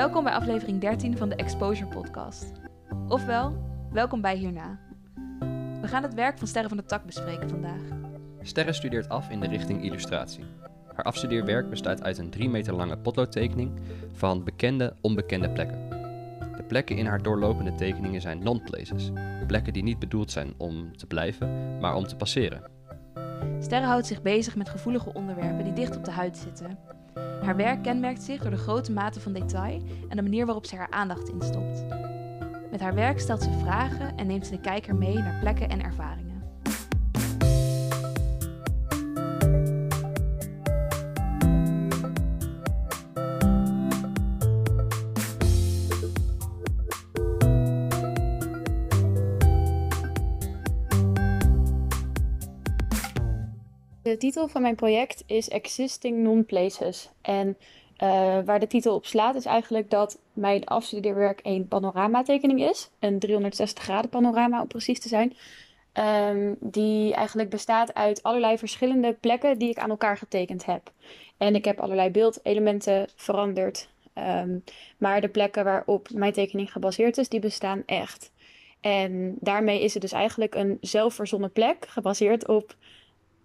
Welkom bij aflevering 13 van de Exposure Podcast. Ofwel, welkom bij hierna. We gaan het werk van Sterren van de Tak bespreken vandaag. Sterre studeert af in de richting illustratie. Haar afstudeerwerk bestaat uit een 3 meter lange potloodtekening van bekende, onbekende plekken. De plekken in haar doorlopende tekeningen zijn non-places. Plekken die niet bedoeld zijn om te blijven, maar om te passeren. Sterre houdt zich bezig met gevoelige onderwerpen die dicht op de huid zitten. Haar werk kenmerkt zich door de grote mate van detail en de manier waarop ze haar aandacht instopt. Met haar werk stelt ze vragen en neemt ze de kijker mee naar plekken en ervaringen. De titel van mijn project is Existing Non-Places. En eh, waar de titel op slaat is eigenlijk dat mijn afstudeerwerk een panoramatekening is. Een 360 graden panorama om precies te zijn. Ehm, die eigenlijk bestaat uit allerlei verschillende plekken die ik aan elkaar getekend heb. En ik heb allerlei beeldelementen veranderd. Ehm, maar de plekken waarop mijn tekening gebaseerd is, die bestaan echt. En daarmee is het dus eigenlijk een zelfverzonnen plek, gebaseerd op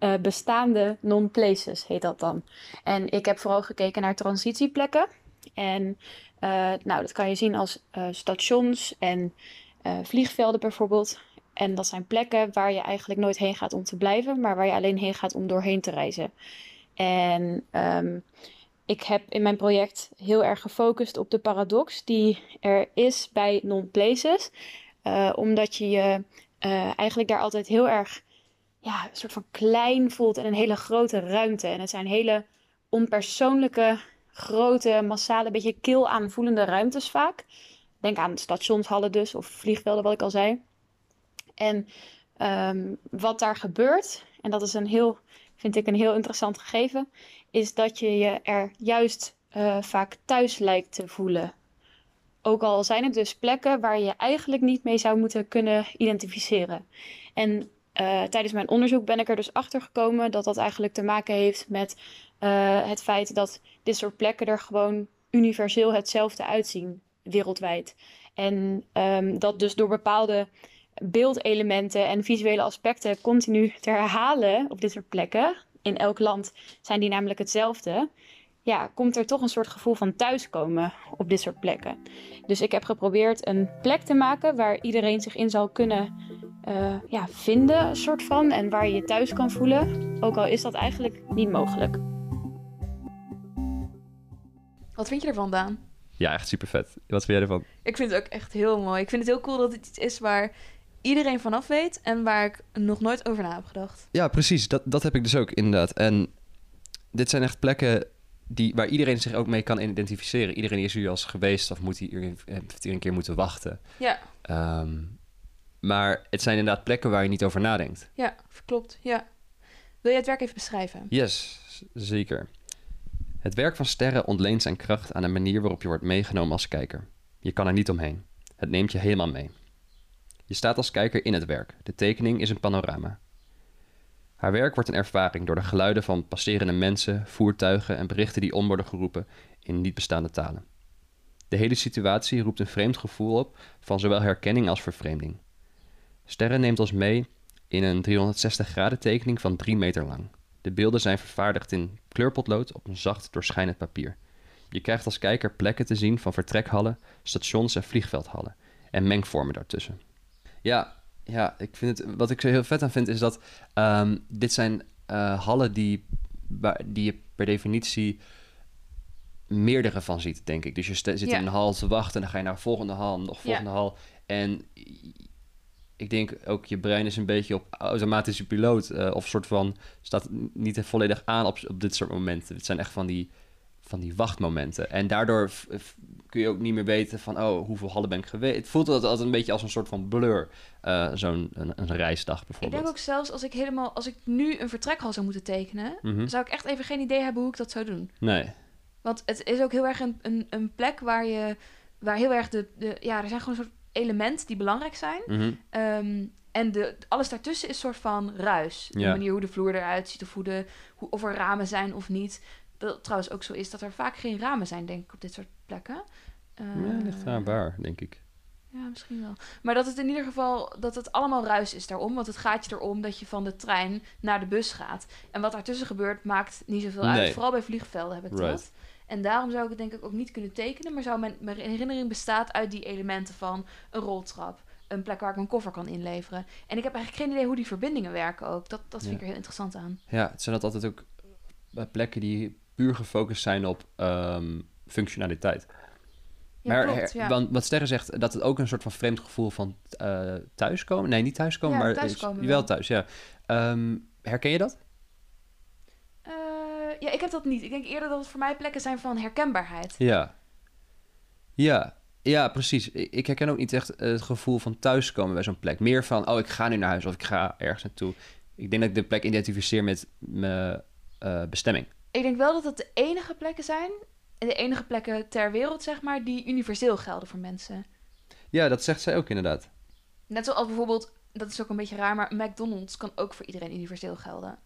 uh, bestaande non-places, heet dat dan. En ik heb vooral gekeken naar transitieplekken. En uh, nou, dat kan je zien als uh, stations en vliegvelden bijvoorbeeld. En dat zijn plekken waar je eigenlijk nooit heen gaat om te blijven, maar waar je alleen heen gaat om doorheen te reizen. En um, ik heb in mijn project heel erg gefocust op de paradox die er is bij non-places. omdat je je eigenlijk daar altijd heel erg ja, een soort van klein voelt en een hele grote ruimte. En het zijn hele onpersoonlijke, grote, massale, beetje kil aanvoelende ruimtes vaak. Denk aan stationshallen dus, of vliegvelden wat ik al zei. En um, wat daar gebeurt, en dat is een heel, vind ik een heel interessant gegeven, is dat je je er juist uh, vaak thuis lijkt te voelen. Ook al zijn het dus plekken waar je eigenlijk niet mee zou moeten kunnen identificeren. En uh, tijdens mijn onderzoek ben ik er dus achter gekomen dat dat eigenlijk te maken heeft met uh, het feit dat dit soort plekken er gewoon universeel hetzelfde uitzien wereldwijd. En um, dat dus door bepaalde beeldelementen en visuele aspecten continu te herhalen op dit soort plekken. In elk land zijn die namelijk hetzelfde ja, komt er toch een soort gevoel van thuiskomen op dit soort plekken. Dus ik heb geprobeerd een plek te maken waar iedereen zich in zal kunnen uh, ja, vinden, een soort van. En waar je je thuis kan voelen. Ook al is dat eigenlijk niet mogelijk. Wat vind je ervan, Daan? Ja, echt super vet. Wat vind jij ervan? Ik vind het ook echt heel mooi. Ik vind het heel cool dat het iets is waar iedereen vanaf weet en waar ik nog nooit over na heb gedacht. Ja, precies. Dat, dat heb ik dus ook inderdaad. En dit zijn echt plekken die, waar iedereen zich ook mee kan identificeren. Iedereen is hier als geweest of moet hier, heeft hier een keer moeten wachten. Ja. Um, maar het zijn inderdaad plekken waar je niet over nadenkt. Ja, klopt. Ja. Wil je het werk even beschrijven? Yes, zeker. Het werk van sterren ontleent zijn kracht aan de manier waarop je wordt meegenomen als kijker. Je kan er niet omheen. Het neemt je helemaal mee. Je staat als kijker in het werk. De tekening is een panorama. Haar werk wordt een ervaring door de geluiden van passerende mensen, voertuigen en berichten die om worden geroepen in niet bestaande talen. De hele situatie roept een vreemd gevoel op van zowel herkenning als vervreemding. Sterren neemt ons mee in een 360 graden tekening van 3 meter lang. De beelden zijn vervaardigd in kleurpotlood op een zacht doorschijnend papier. Je krijgt als kijker plekken te zien van vertrekhallen, stations en vliegveldhallen en mengvormen daartussen. Ja, ja, ik vind het, wat ik er heel vet aan vind is dat um, dit zijn uh, hallen die, die je per definitie meerdere van ziet, denk ik. Dus je zit ja. in een hal te wachten en dan ga je naar de volgende hal, nog volgende ja. hal. En ik denk ook je brein is een beetje op automatische piloot. Uh, of soort van staat niet volledig aan op, op dit soort momenten. Het zijn echt van die, van die wachtmomenten. En daardoor kun je ook niet meer weten van oh, hoeveel hallen ben ik geweest. Het voelt altijd een beetje als een soort van blur. Uh, Zo'n een, een, reisdag bijvoorbeeld. Ik denk ook zelfs als ik helemaal, als ik nu een vertrekhal zou moeten tekenen, mm -hmm. zou ik echt even geen idee hebben hoe ik dat zou doen. Nee. Want het is ook heel erg een, een, een plek waar je, waar heel erg de, de, ja, er zijn gewoon een soort elementen die belangrijk zijn. Mm -hmm. um, en de, alles daartussen is een soort van ruis. De Ja. manier hoe de vloer eruit ziet, of, hoe de, hoe, of er ramen zijn of niet. Dat trouwens ook zo is dat er vaak geen ramen zijn, denk ik, op dit soort plekken. ja, ligt eraan Eh, waar, denk ik. Ja, misschien wel. Maar dat het in ieder geval dat het allemaal ruis is daarom. Want het gaat je erom dat je van de trein naar de bus gaat. En wat daartussen gebeurt, maakt niet zoveel uit. Vooral bij vliegvelden heb ik Right. dat. En daarom zou ik het denk ik ook niet kunnen tekenen. Maar zou mijn, mijn herinnering bestaat uit die elementen van een roltrap. Een plek waar ik mijn koffer kan inleveren. En ik heb eigenlijk geen idee hoe die verbindingen werken ook. Dat, dat vind Ja. ik er heel interessant aan. Ja, het zijn dat altijd ook eh, plekken die puur gefocust zijn op ehm, functionaliteit. Ja, maar klopt, her- ja. want wat Sterren zegt, dat het ook een soort van vreemd gevoel van eh, thuiskomen. Nee, niet thuiskomen, Ja, maar thuiskomen is, wel wel. thuis. Ja. Ehm, herken je dat? Eh, ja, ik heb dat niet. Ik denk eerder dat het voor mij plekken zijn van herkenbaarheid. Ja. Ja, ja, precies. Ik herken ook niet echt het gevoel van thuiskomen bij zo'n plek. Meer van, oh, ik ga nu naar huis of ik ga ergens naartoe. Ik denk dat ik de plek identificeer met mijn eh, bestemming. Ik denk wel dat het de enige plekken zijn, en de enige plekken ter wereld, zeg maar, die universeel gelden voor mensen. Ja, dat zegt zij ook inderdaad. Net zoals bijvoorbeeld, dat is ook een beetje raar, maar McDonald's kan ook voor iedereen universeel gelden.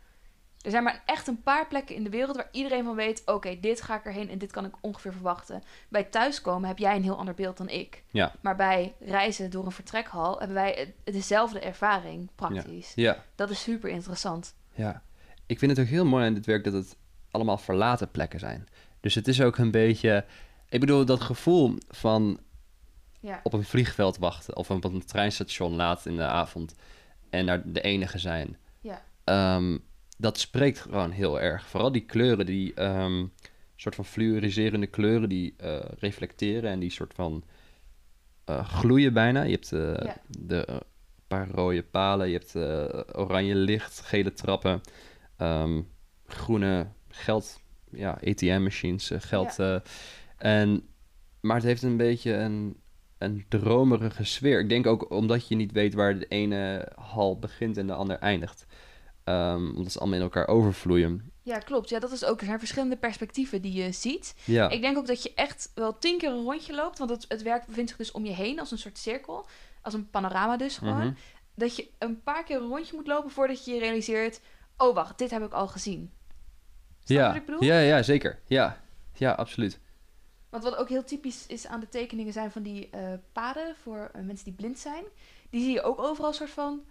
Er zijn maar echt een paar plekken in de wereld waar iedereen van weet: oké, dit ga ik erheen en dit kan ik ongeveer verwachten. Bij thuiskomen heb jij een heel ander beeld dan ik. Ja. Maar bij reizen door een vertrekhal hebben wij dezelfde ervaring, praktisch. Ja, Dat is super interessant. ja. Ik vind het ook heel mooi aan dit werk dat het allemaal verlaten plekken zijn. Dus het is ook een beetje... Ik bedoel, dat gevoel van Ja. op een vliegveld wachten... of op een treinstation laat in de avond... en daar de enige zijn. Ja. Ehm, dat spreekt gewoon heel erg. Vooral die kleuren, die ehm, soort van fluoriserende kleuren... die eh, reflecteren en die soort van eh, gloeien bijna. Je hebt Ja. de paar rode palen, je hebt oranje licht, gele trappen... ehm, groene geld, ja, ATM-machines, geld. en, maar het heeft een beetje een, een dromerige sfeer. Ik denk ook omdat je niet weet waar de ene hal begint en de ander eindigt. Ehm, omdat ze allemaal in elkaar overvloeien. Ja, klopt. Ja, dat is ook. Er zijn verschillende perspectieven die je ziet. Ja, Ik denk ook dat je echt wel tien keer een rondje loopt. Want het, het werk bevindt zich dus om je heen als een soort cirkel. Als een panorama dus gewoon. Mhm. Dat je een paar keer een rondje moet lopen voordat je je realiseert... Oh, wacht, dit heb ik al gezien. Snap ja. wat ik bedoel? ja, ja, zeker. Ja, ja absoluut. Want wat ook heel typisch is aan de tekeningen zijn van die eh, paden voor eh, mensen die blind zijn. Die zie je ook overal soort van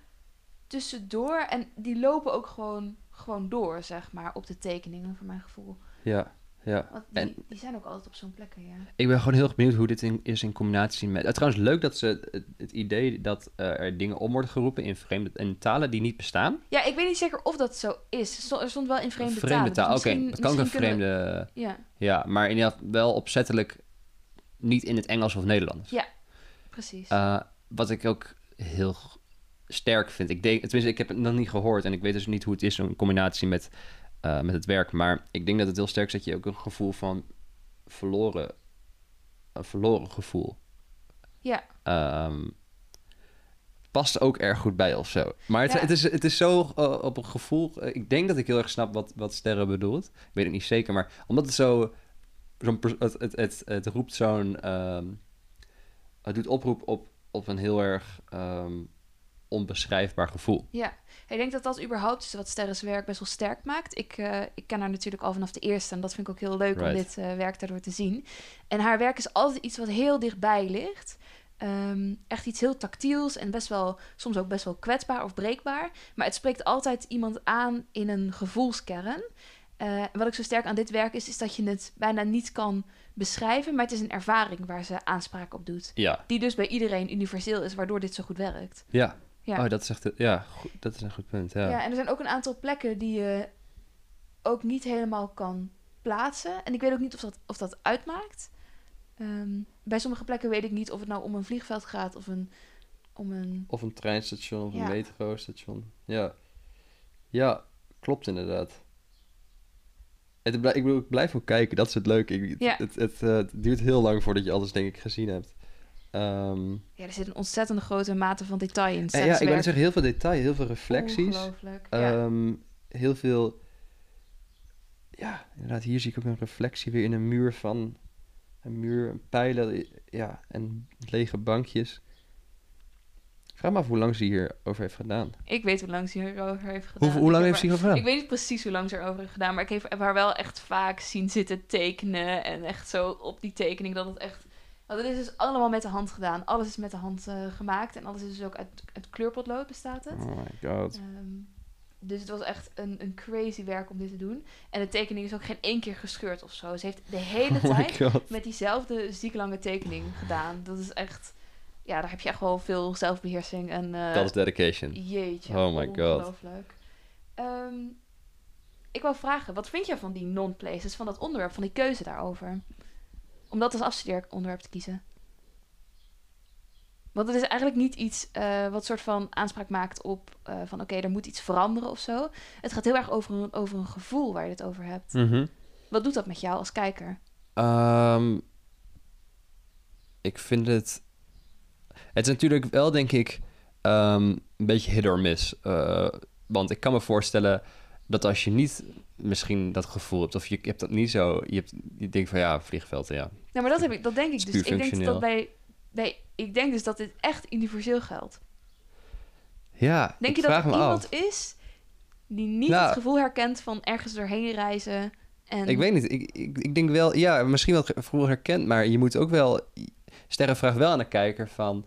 tussendoor. En die lopen ook gewoon, gewoon door, zeg maar, op de tekeningen, voor mijn gevoel. Ja, ja. Want die, En- die zijn ook altijd op zo'n plekken, ja. Ik ben gewoon heel erg benieuwd hoe dit in, is in combinatie met... eh, trouwens, leuk dat ze het, het idee dat eh, er dingen om worden geroepen in vreemde in talen die niet bestaan. Ja, ik weet niet zeker of dat zo is. Er stond- Er stond wel in vreemde, vreemde talen. dus Oké, het kan ook een vreemde... we- Ja, Ja, maar in ieder geval wel opzettelijk niet in het Engels of Nederlands. Ja. precies. Eh, wat ik ook heel sterk vind. Ik denk, tenminste, ik heb het nog niet gehoord en ik weet dus niet hoe het is in combinatie met, eh, met het werk. Maar ik denk dat het heel sterk is dat je ook een gevoel van verloren, een verloren gevoel. Ja. Ehm, past ook erg goed bij of zo. Maar het, Ja. het, is, het is zo eh, op een gevoel. eh, ik denk dat ik heel erg snap wat, wat Sterren bedoelt. Ik weet het niet zeker, maar omdat het zo. het, het, het, het roept zo'n. ehm, het doet oproep op, op een heel erg ehm, onbeschrijfbaar gevoel. Ja, ik denk dat dat überhaupt is wat Sterren's werk best wel sterk maakt. Ik, eh, ik ken haar natuurlijk al vanaf de eerste en dat vind ik ook heel leuk om dit eh, werk daardoor te zien. En haar werk is altijd iets wat heel dichtbij ligt. Ehm, echt iets heel tactiels en best wel, soms ook best wel kwetsbaar of breekbaar. Maar het spreekt altijd iemand aan in een gevoelskern. En wat ik zo sterk aan dit werk is, is dat je het bijna niet kan beschrijven, maar het is een ervaring waar ze aanspraak op doet. Ja, Die dus bij iedereen universeel is, waardoor dit zo goed werkt. ja. Ja. Oh, dat is echt. een- Ja, goed, dat is een goed punt. Ja. Ja. en er zijn ook een aantal plekken die je ook niet helemaal kan plaatsen. En ik weet ook niet of dat, of dat uitmaakt. Ehm, bij sommige plekken weet ik niet of het nou om een vliegveld gaat of een, om een... Of een treinstation of een metrostation. Ja. Ja, klopt inderdaad. Het, ik, bedoel, ik blijf ook kijken, dat is het leuke. Ik, Ja. Het, het, eh, het duurt heel lang voordat je alles, denk ik, gezien hebt. Ehm, Ja, er zit een ontzettende grote mate van detail in. Seth's ja, ik wil zeggen, heel veel detail, heel veel reflecties. Ja. Ehm, heel veel... Ja, inderdaad, hier zie ik ook een reflectie weer in een muur van... Een muur, een pijlen, ja, en lege bankjes. Ik vraag me af hoe lang ze hier over heeft gedaan. Ik weet hoe lang ze hierover heeft gedaan. Hoe, lang heeft ze hierover gedaan? Ik weet niet precies hoe lang ze erover heeft gedaan, maar ik heb, heb haar wel echt vaak zien zitten tekenen. En echt zo op die tekening dat het echt Want het is dus allemaal met de hand gedaan. Alles is met de hand eh, gemaakt. En alles is dus ook uit, uit kleurpotlood bestaat het. Oh my god. Ehm, dus het was echt een, een crazy werk om dit te doen. En de tekening is ook geen één keer gescheurd of zo. Ze heeft de hele Oh tijd god. met diezelfde ziek lange tekening gedaan. Dat is echt... Ja, daar heb je echt wel veel zelfbeheersing en... eh, Dat is dedication. Jeetje, Oh my God. ongelooflijk. Ehm, ik wou vragen, wat vind jij van die non-places, van dat onderwerp, van die keuze daarover? Om dat als afstudeeronderwerp te kiezen. Want het is eigenlijk niet iets eh, wat soort van aanspraak maakt op eh, van oké, er moet iets veranderen of zo. Het gaat heel erg over een, over een gevoel waar je het over hebt. Mhm. Wat doet dat met jou als kijker? Ehm, ik vind het. Het is natuurlijk wel, denk ik, ehm, een beetje hit or miss. Eh, want ik kan me voorstellen dat als je niet misschien dat gevoel hebt, of je hebt dat niet zo, je, hebt, je denkt van ja, vliegvelden, ja. Nou, maar dat, heb ik, dat denk ik dus. Ik denk dat functioneel. bij, bij, ik denk dus dat dit echt universeel geldt. Ja, Denk je dat er iemand af. is die niet Nou. het gevoel herkent van ergens doorheen reizen? En... Ik weet niet. Ik, ik, ik denk wel, ja, misschien wel gevoel herkend, maar je moet ook wel. Sterren vraagt wel aan de kijker van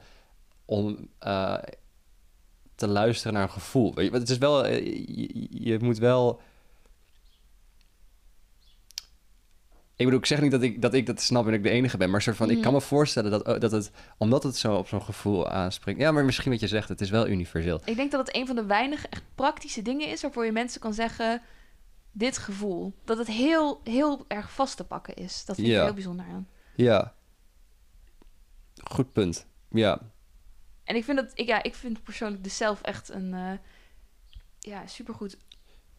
om eh, te luisteren naar een gevoel. Je, het is wel, eh, je, je moet wel. Ik bedoel, ik zeg niet dat ik dat, ik dat snap en ik de enige ben, maar soort van, ik kan me voorstellen dat, oh, dat het, omdat het zo op zo'n gevoel aanspringt. Ja, maar misschien wat je zegt, het is wel universeel. Ik denk dat het een van de weinige echt praktische dingen is waarvoor je mensen kan zeggen: dit gevoel. Dat het heel, heel erg vast te pakken is. Dat vind ik Ja. heel bijzonder aan. Ja. Goed punt. Ja. En ik vind, dat, ik, ja, ik vind persoonlijk dus zelf echt een eh, ja, supergoed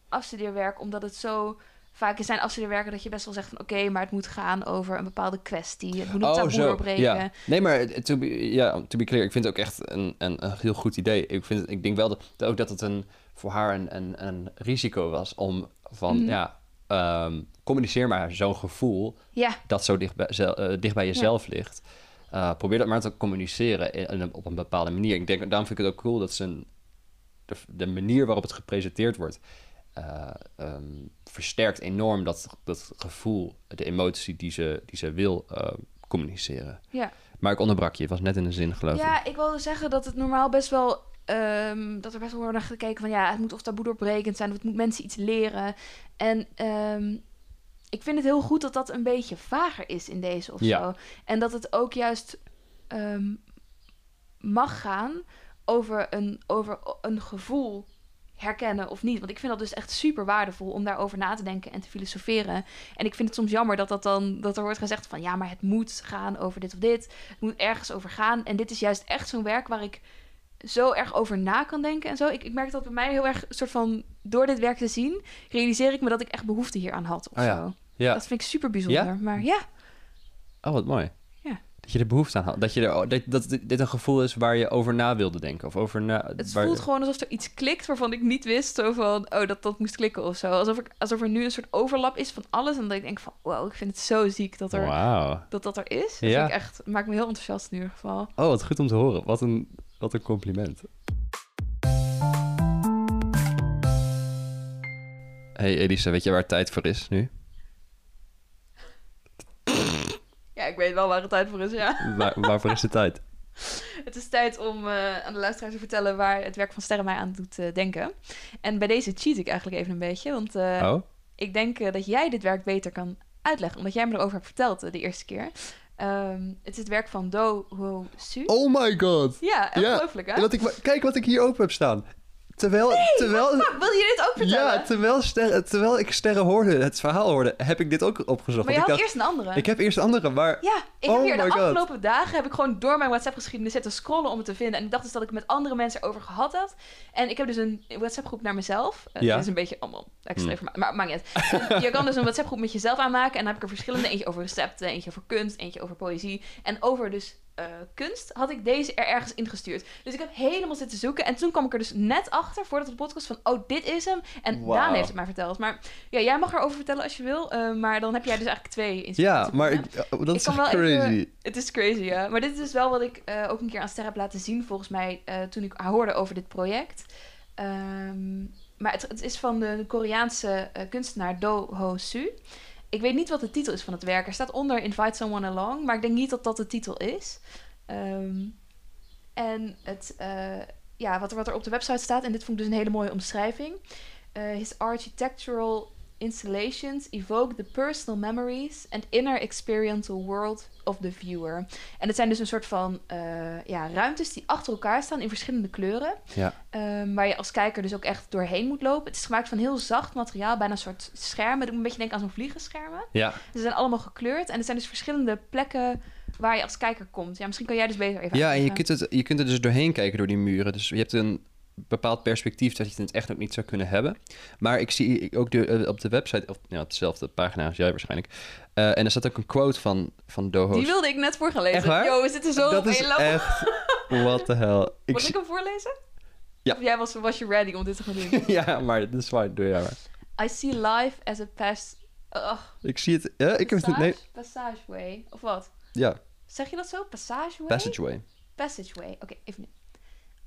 afstudeerwerk, omdat het zo. Vaak zijn afstudeerwerken dat je best wel zegt van oké, maar het moet gaan over een bepaalde kwestie. Het moet een taboe doorbreken. Oh, Ja. Nee, maar to be, ja, to be clear, ik vind het ook echt een, een, een heel goed idee. Ik, vind, het- ik denk wel dat, ook dat het een, voor haar een, een, een risico was om van, Mhm. ja, ehm, communiceer maar zo'n gevoel Ja, dat zo dicht bij, eh, dicht bij jezelf ligt. Eh, probeer dat maar te communiceren in, in op een bepaalde manier. Ik denk, daarom vind ik het ook cool dat ze een, de, de manier waarop het gepresenteerd wordt, ehm, versterkt enorm dat, dat gevoel, de emotie die ze, die ze wil eh, communiceren. ja. Maar ik onderbrak je, het was net in de zin, geloof ik. Ja, ik wilde zeggen dat het normaal best wel. ehm, dat er best wel wordt naar gekeken van ja, het moet of taboe doorbrekend zijn, of het moet mensen iets leren. En ehm, ik vind het heel goed dat dat een beetje vager is in deze of Ja. zo. En dat het ook juist mag gaan over een, over een gevoel herkennen of niet. Want ik vind dat dus echt super waardevol om daarover na te denken en te filosoferen. En ik vind het soms jammer dat, dat, dan, dat er wordt gezegd van ja, maar het moet gaan over dit of dit. Het moet ergens over gaan. En dit is juist echt zo'n werk waar ik zo erg over na kan denken en zo. Ik, ik merk dat bij mij heel erg een soort van door dit werk te zien, realiseer ik me dat ik echt behoefte hier aan had of Oh ja. zo. Ja. Dat vind ik super bijzonder. Ja? Maar ja, Oh, wat mooi. Dat je er behoefte aan had. Dat, je er, dat, dat dit een gevoel is waar je over na wilde denken. Of over na... het waar- voelt gewoon alsof er iets klikt waarvan ik niet wist. Zo van, oh, dat dat moest klikken of zo. Alsof, ik, alsof er nu een soort overlap is van alles. En dat ik denk van, wow, ik vind het zo ziek dat er, dat, dat er is. Dat Ja. ik echt, maakt me heel enthousiast in ieder geval. Oh, wat goed om te horen. Wat een, wat een compliment. Hey Elisa, weet je waar tijd voor is nu? Ja, ik weet wel waar het tijd voor is, ja. Waar, waarvoor is de tijd? Het is tijd om eh, aan de luisteraar te vertellen waar het werk van Sterren mij aan doet eh, denken. En bij deze cheat ik eigenlijk even een beetje, want eh, Oh? ik denk eh, dat jij dit werk beter kan uitleggen, omdat jij me erover hebt verteld de eerste keer. Ehm, het is het werk van Do Ho Su. Oh my god! Ja, Ja, ongelooflijk hè? Wat ik, kijk wat ik hier open heb staan. Terwijl, terwijl, Fuck, wil je dit ook vertellen? ja, terwijl, sterren, terwijl ik sterren hoorde, het verhaal hoorde, heb ik dit ook opgezocht. maar je had ik, eerst een andere. ik heb eerst andere, maar Ja, ik Oh heb hier de God. afgelopen dagen heb ik gewoon door mijn WhatsApp-geschiedenis zitten scrollen om het te vinden. En ik dacht dus dat ik het met andere mensen over gehad had. En ik heb dus een WhatsApp-groep naar mezelf. Uh, Ja. Dat is een beetje allemaal extra Hmm. maar maakt niet uit. Je kan dus een WhatsApp-groep met jezelf aanmaken. En dan heb ik er verschillende. Eentje over recepten, eentje over kunst, eentje over poëzie. En over dus eh, kunst had ik deze er ergens ingestuurd. Dus ik heb helemaal zitten zoeken. En toen kwam ik er dus net achter, voordat de podcast, van... Oh, dit is hem. En Wauw. Daan heeft het mij verteld. Maar ja, jij mag erover vertellen als je wil. eh, maar dan heb jij dus eigenlijk twee ja, inspiratiebronnen. maar ik, oh, dat is even- crazy. Het is crazy, ja. Maar dit is dus wel wat ik eh, ook een keer aan Ster heb laten zien, volgens mij, toen ik hoorde over dit project. Ehm, maar het, het is van de Koreaanse kunstenaar Do Ho Su. Ik weet niet wat de titel is van het werk. Er staat onder Invite Someone Along, maar ik denk niet dat dat de titel is. Ehm, en het, eh, ja, wat, er, wat er op de website staat, en dit vond ik dus een hele mooie omschrijving. Uh, his architectural installations evoke the personal memories and inner experiential world of the viewer. En het zijn dus een soort van uh, ja, ruimtes die achter elkaar staan in verschillende kleuren. Ja. Um, waar je als kijker dus ook echt doorheen moet lopen. Het is gemaakt van heel zacht materiaal, bijna een soort schermen. Dat een beetje denken aan zo'n vliegenschermen. Ja. Ze zijn allemaal gekleurd en er zijn dus verschillende plekken waar je als kijker komt. Ja, misschien kan jij dus beter even Ja, en je kunt, het, je kunt er dus doorheen kijken door die muren. Dus je hebt een bepaald perspectief dat je het echt ook niet zou kunnen hebben. Maar ik zie ook de, eh, op de website, of ja, op dezelfde pagina als jij waarschijnlijk. eh, en er staat ook een quote van, van Doho's. Die wilde ik net voorgelezen. Echt waar? Yo, we zitten zo dat op één echt... What the hell. Ik zie- ik hem voorlezen? Ja. Of jij was, was je ready om dit te gaan doen? ja, maar dat is waar. Doe jij maar. I see life as a past... Ik zie het... Ja, ik heb het... Nee, passage? Passageway. Of wat? ja, Zeg je dat zo? Passageway? Passageway. Passageway. Oké, even nu.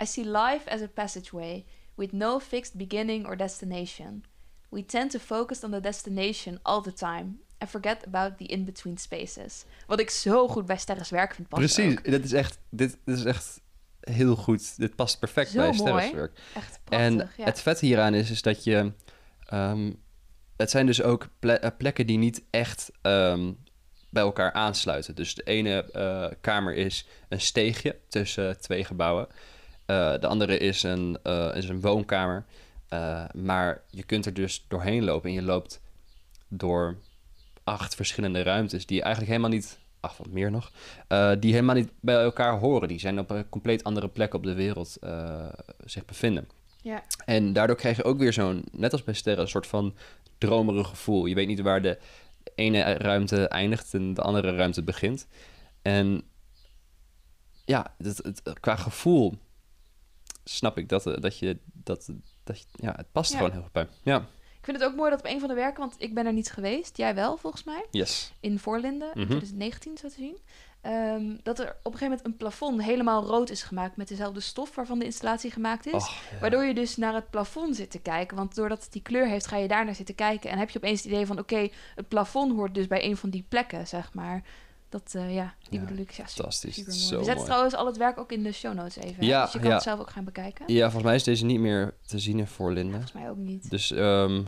I see life as a passageway with no fixed beginning or destination. We tend to focus on the destination all the time and forget about the in-between spaces. Wat ik zo goed bij Sterren's werk vind passen Precies. ook. Dat is echt... Dit, dit is echt heel goed. Dit past perfect Zo bij mooi. Sterren's werk. Echt En prachtig, ja. het vet hieraan is, is dat je... ehm, het zijn dus ook ple- eh, plekken die niet echt ehm, bij elkaar aansluiten. Dus de ene eh, kamer is een steegje tussen twee gebouwen. Eh, de andere is een, eh, is een woonkamer. Eh, maar je kunt er dus doorheen lopen en je loopt door acht verschillende ruimtes die eigenlijk helemaal niet, ach wat meer nog, die helemaal niet bij elkaar horen. Die zijn op een compleet andere plek op de wereld zich bevinden. Ja. En daardoor krijg je ook weer zo'n, net als bij sterren, een soort van dromerig gevoel. Je weet niet waar de ene ruimte eindigt en de andere ruimte begint. En ja, het, het- qua gevoel snap ik dat, eh, dat je dat, dat je- ja, het past Ja. gewoon heel goed bij. Ja, Ik vind het ook mooi dat op een van de werken, want ik ben er niet geweest, jij wel volgens mij, yes. in Voorlinden, in Mhm. 2019 zo te zien. ehm, dat er op een gegeven moment een plafond helemaal rood is gemaakt met dezelfde stof waarvan de installatie gemaakt is. Ja. Waardoor je dus naar het plafond zit te kijken. Want doordat het die kleur heeft, ga je daar naar zitten kijken. En heb je opeens het idee van: oké, het plafond hoort dus bij een van die plekken, zeg maar. Dat, eh, ja, die Ja, bedoel ik. Ja, super, fantastisch. supermooi. Zo We zetten mooi. trouwens al het werk ook in de show notes even. hè? Dus je kan ja. het zelf ook gaan bekijken. Ja, volgens mij is deze niet meer te zien in Voorlinden. Volgens mij ook niet. Dus, ehm,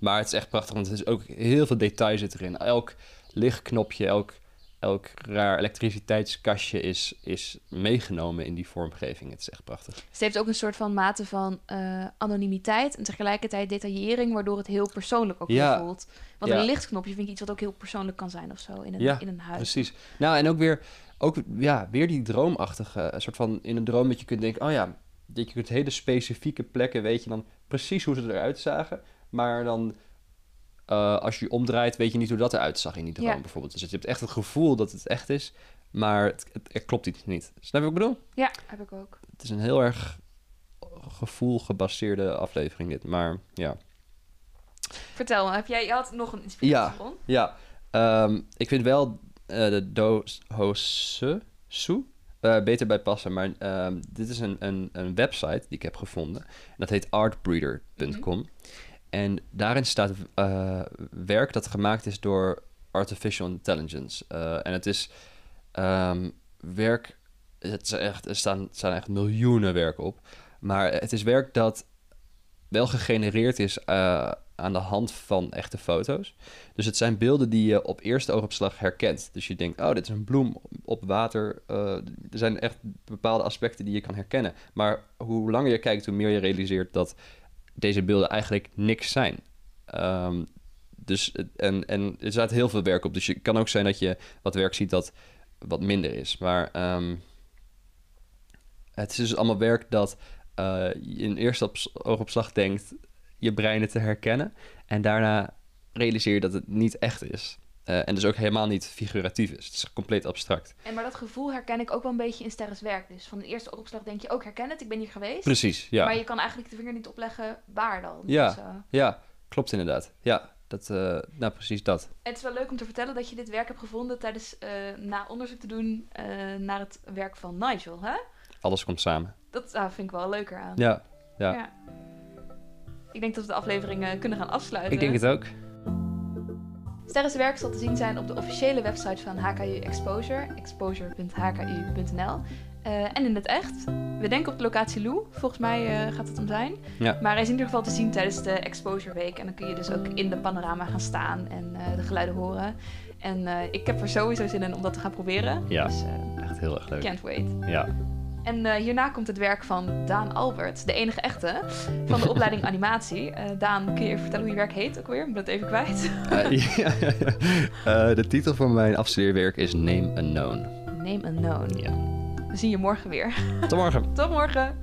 maar het is echt prachtig, want het is ook heel veel detail zit erin. Elk lichtknopje, elk, elk raar elektriciteitskastje is, is meegenomen in die vormgeving. Het is echt prachtig. Het heeft ook een soort van mate van eh, anonimiteit en tegelijkertijd detaillering, waardoor het heel persoonlijk ook Ja. voelt. Want Ja. een lichtknopje vind ik iets wat ook heel persoonlijk kan zijn of zo in een, Ja, in een huis. Precies. Nou, en ook weer, ook, ja, weer die droomachtige, een soort van in een droom dat je kunt denken, oh ja, dat je kunt hele specifieke plekken, weet je dan precies hoe ze eruit zagen. Maar dan, eh, als je je omdraait, weet je niet hoe dat eruit zag in die droom Ja. bijvoorbeeld. Dus je hebt echt het gevoel dat het echt is, maar het, het, er klopt iets niet. Snap je wat ik bedoel? Ja, heb ik ook. Het is een heel erg gevoel gebaseerde aflevering dit, maar ja. Vertel heb jij je had nog een inspiratiebron? Ja, ehm, ik vind wel eh, de Dohosu Su eh, beter bij passen. Maar ehm, dit is een, een, een website die ik heb gevonden. En dat heet artbreeder.com. En daarin staat eh, werk dat gemaakt is door artificial intelligence. Eh, en het is ehm, werk... Het is echt, er staan, echt miljoenen werken op. Maar het is werk dat wel gegenereerd is eh, aan de hand van echte foto's. Dus het zijn beelden die je op eerste oogopslag herkent. Dus je denkt, oh, dit is een bloem op water. Er zijn echt bepaalde aspecten die je kan herkennen. Maar hoe langer je kijkt, hoe meer je realiseert dat deze beelden eigenlijk niks zijn. Ehm, dus, en, en er staat heel veel werk op. Dus het kan ook zijn dat je wat werk ziet dat wat minder is. Maar ehm, het is dus allemaal werk dat eh, je in eerste op, oogopslag denkt je brein te herkennen. En daarna realiseer je dat het niet echt is. Eh, en dus ook helemaal niet figuratief is. Het is compleet abstract. En maar dat gevoel herken ik ook wel een beetje in Sterren's werk. Dus van de eerste oogopslag denk je ook herken het, ik ben hier geweest. Precies, ja. Maar je kan eigenlijk de vinger niet opleggen waar dan. Ja. Dus, eh, Ja, klopt inderdaad. Ja, dat, eh, nou precies dat. het is wel leuk om te vertellen dat je dit werk hebt gevonden tijdens na onderzoek te doen naar het werk van Nigel. Hè? Alles komt samen. Dat ah, vind ik wel leuker aan. Ja, ja. Ik denk dat we de aflevering kunnen gaan afsluiten. ik denk het ook. Sterren's werk zal te zien zijn op de officiële website van HKU Exposure, exposure.hku.nl. Uh, en in het echt. We denken op de locatie Lou, volgens mij uh, gaat het om zijn. Ja. Maar hij is in ieder geval te zien tijdens de Exposure Week. En dan kun je dus ook in de panorama gaan staan en uh, de geluiden horen. En ik heb er sowieso zin in om dat te gaan proberen. Ja, dus, echt heel erg leuk. Can't wait. Ja. En hierna komt het werk van Daan Albert, de enige echte, van de opleiding animatie. Daan, kun je vertellen hoe je werk heet ook weer? Ik ben het even kwijt. ja, de titel van mijn afstudeerwerk is Name Unknown. Name Unknown. Ja. We zien je morgen weer. Tot morgen. Tot morgen.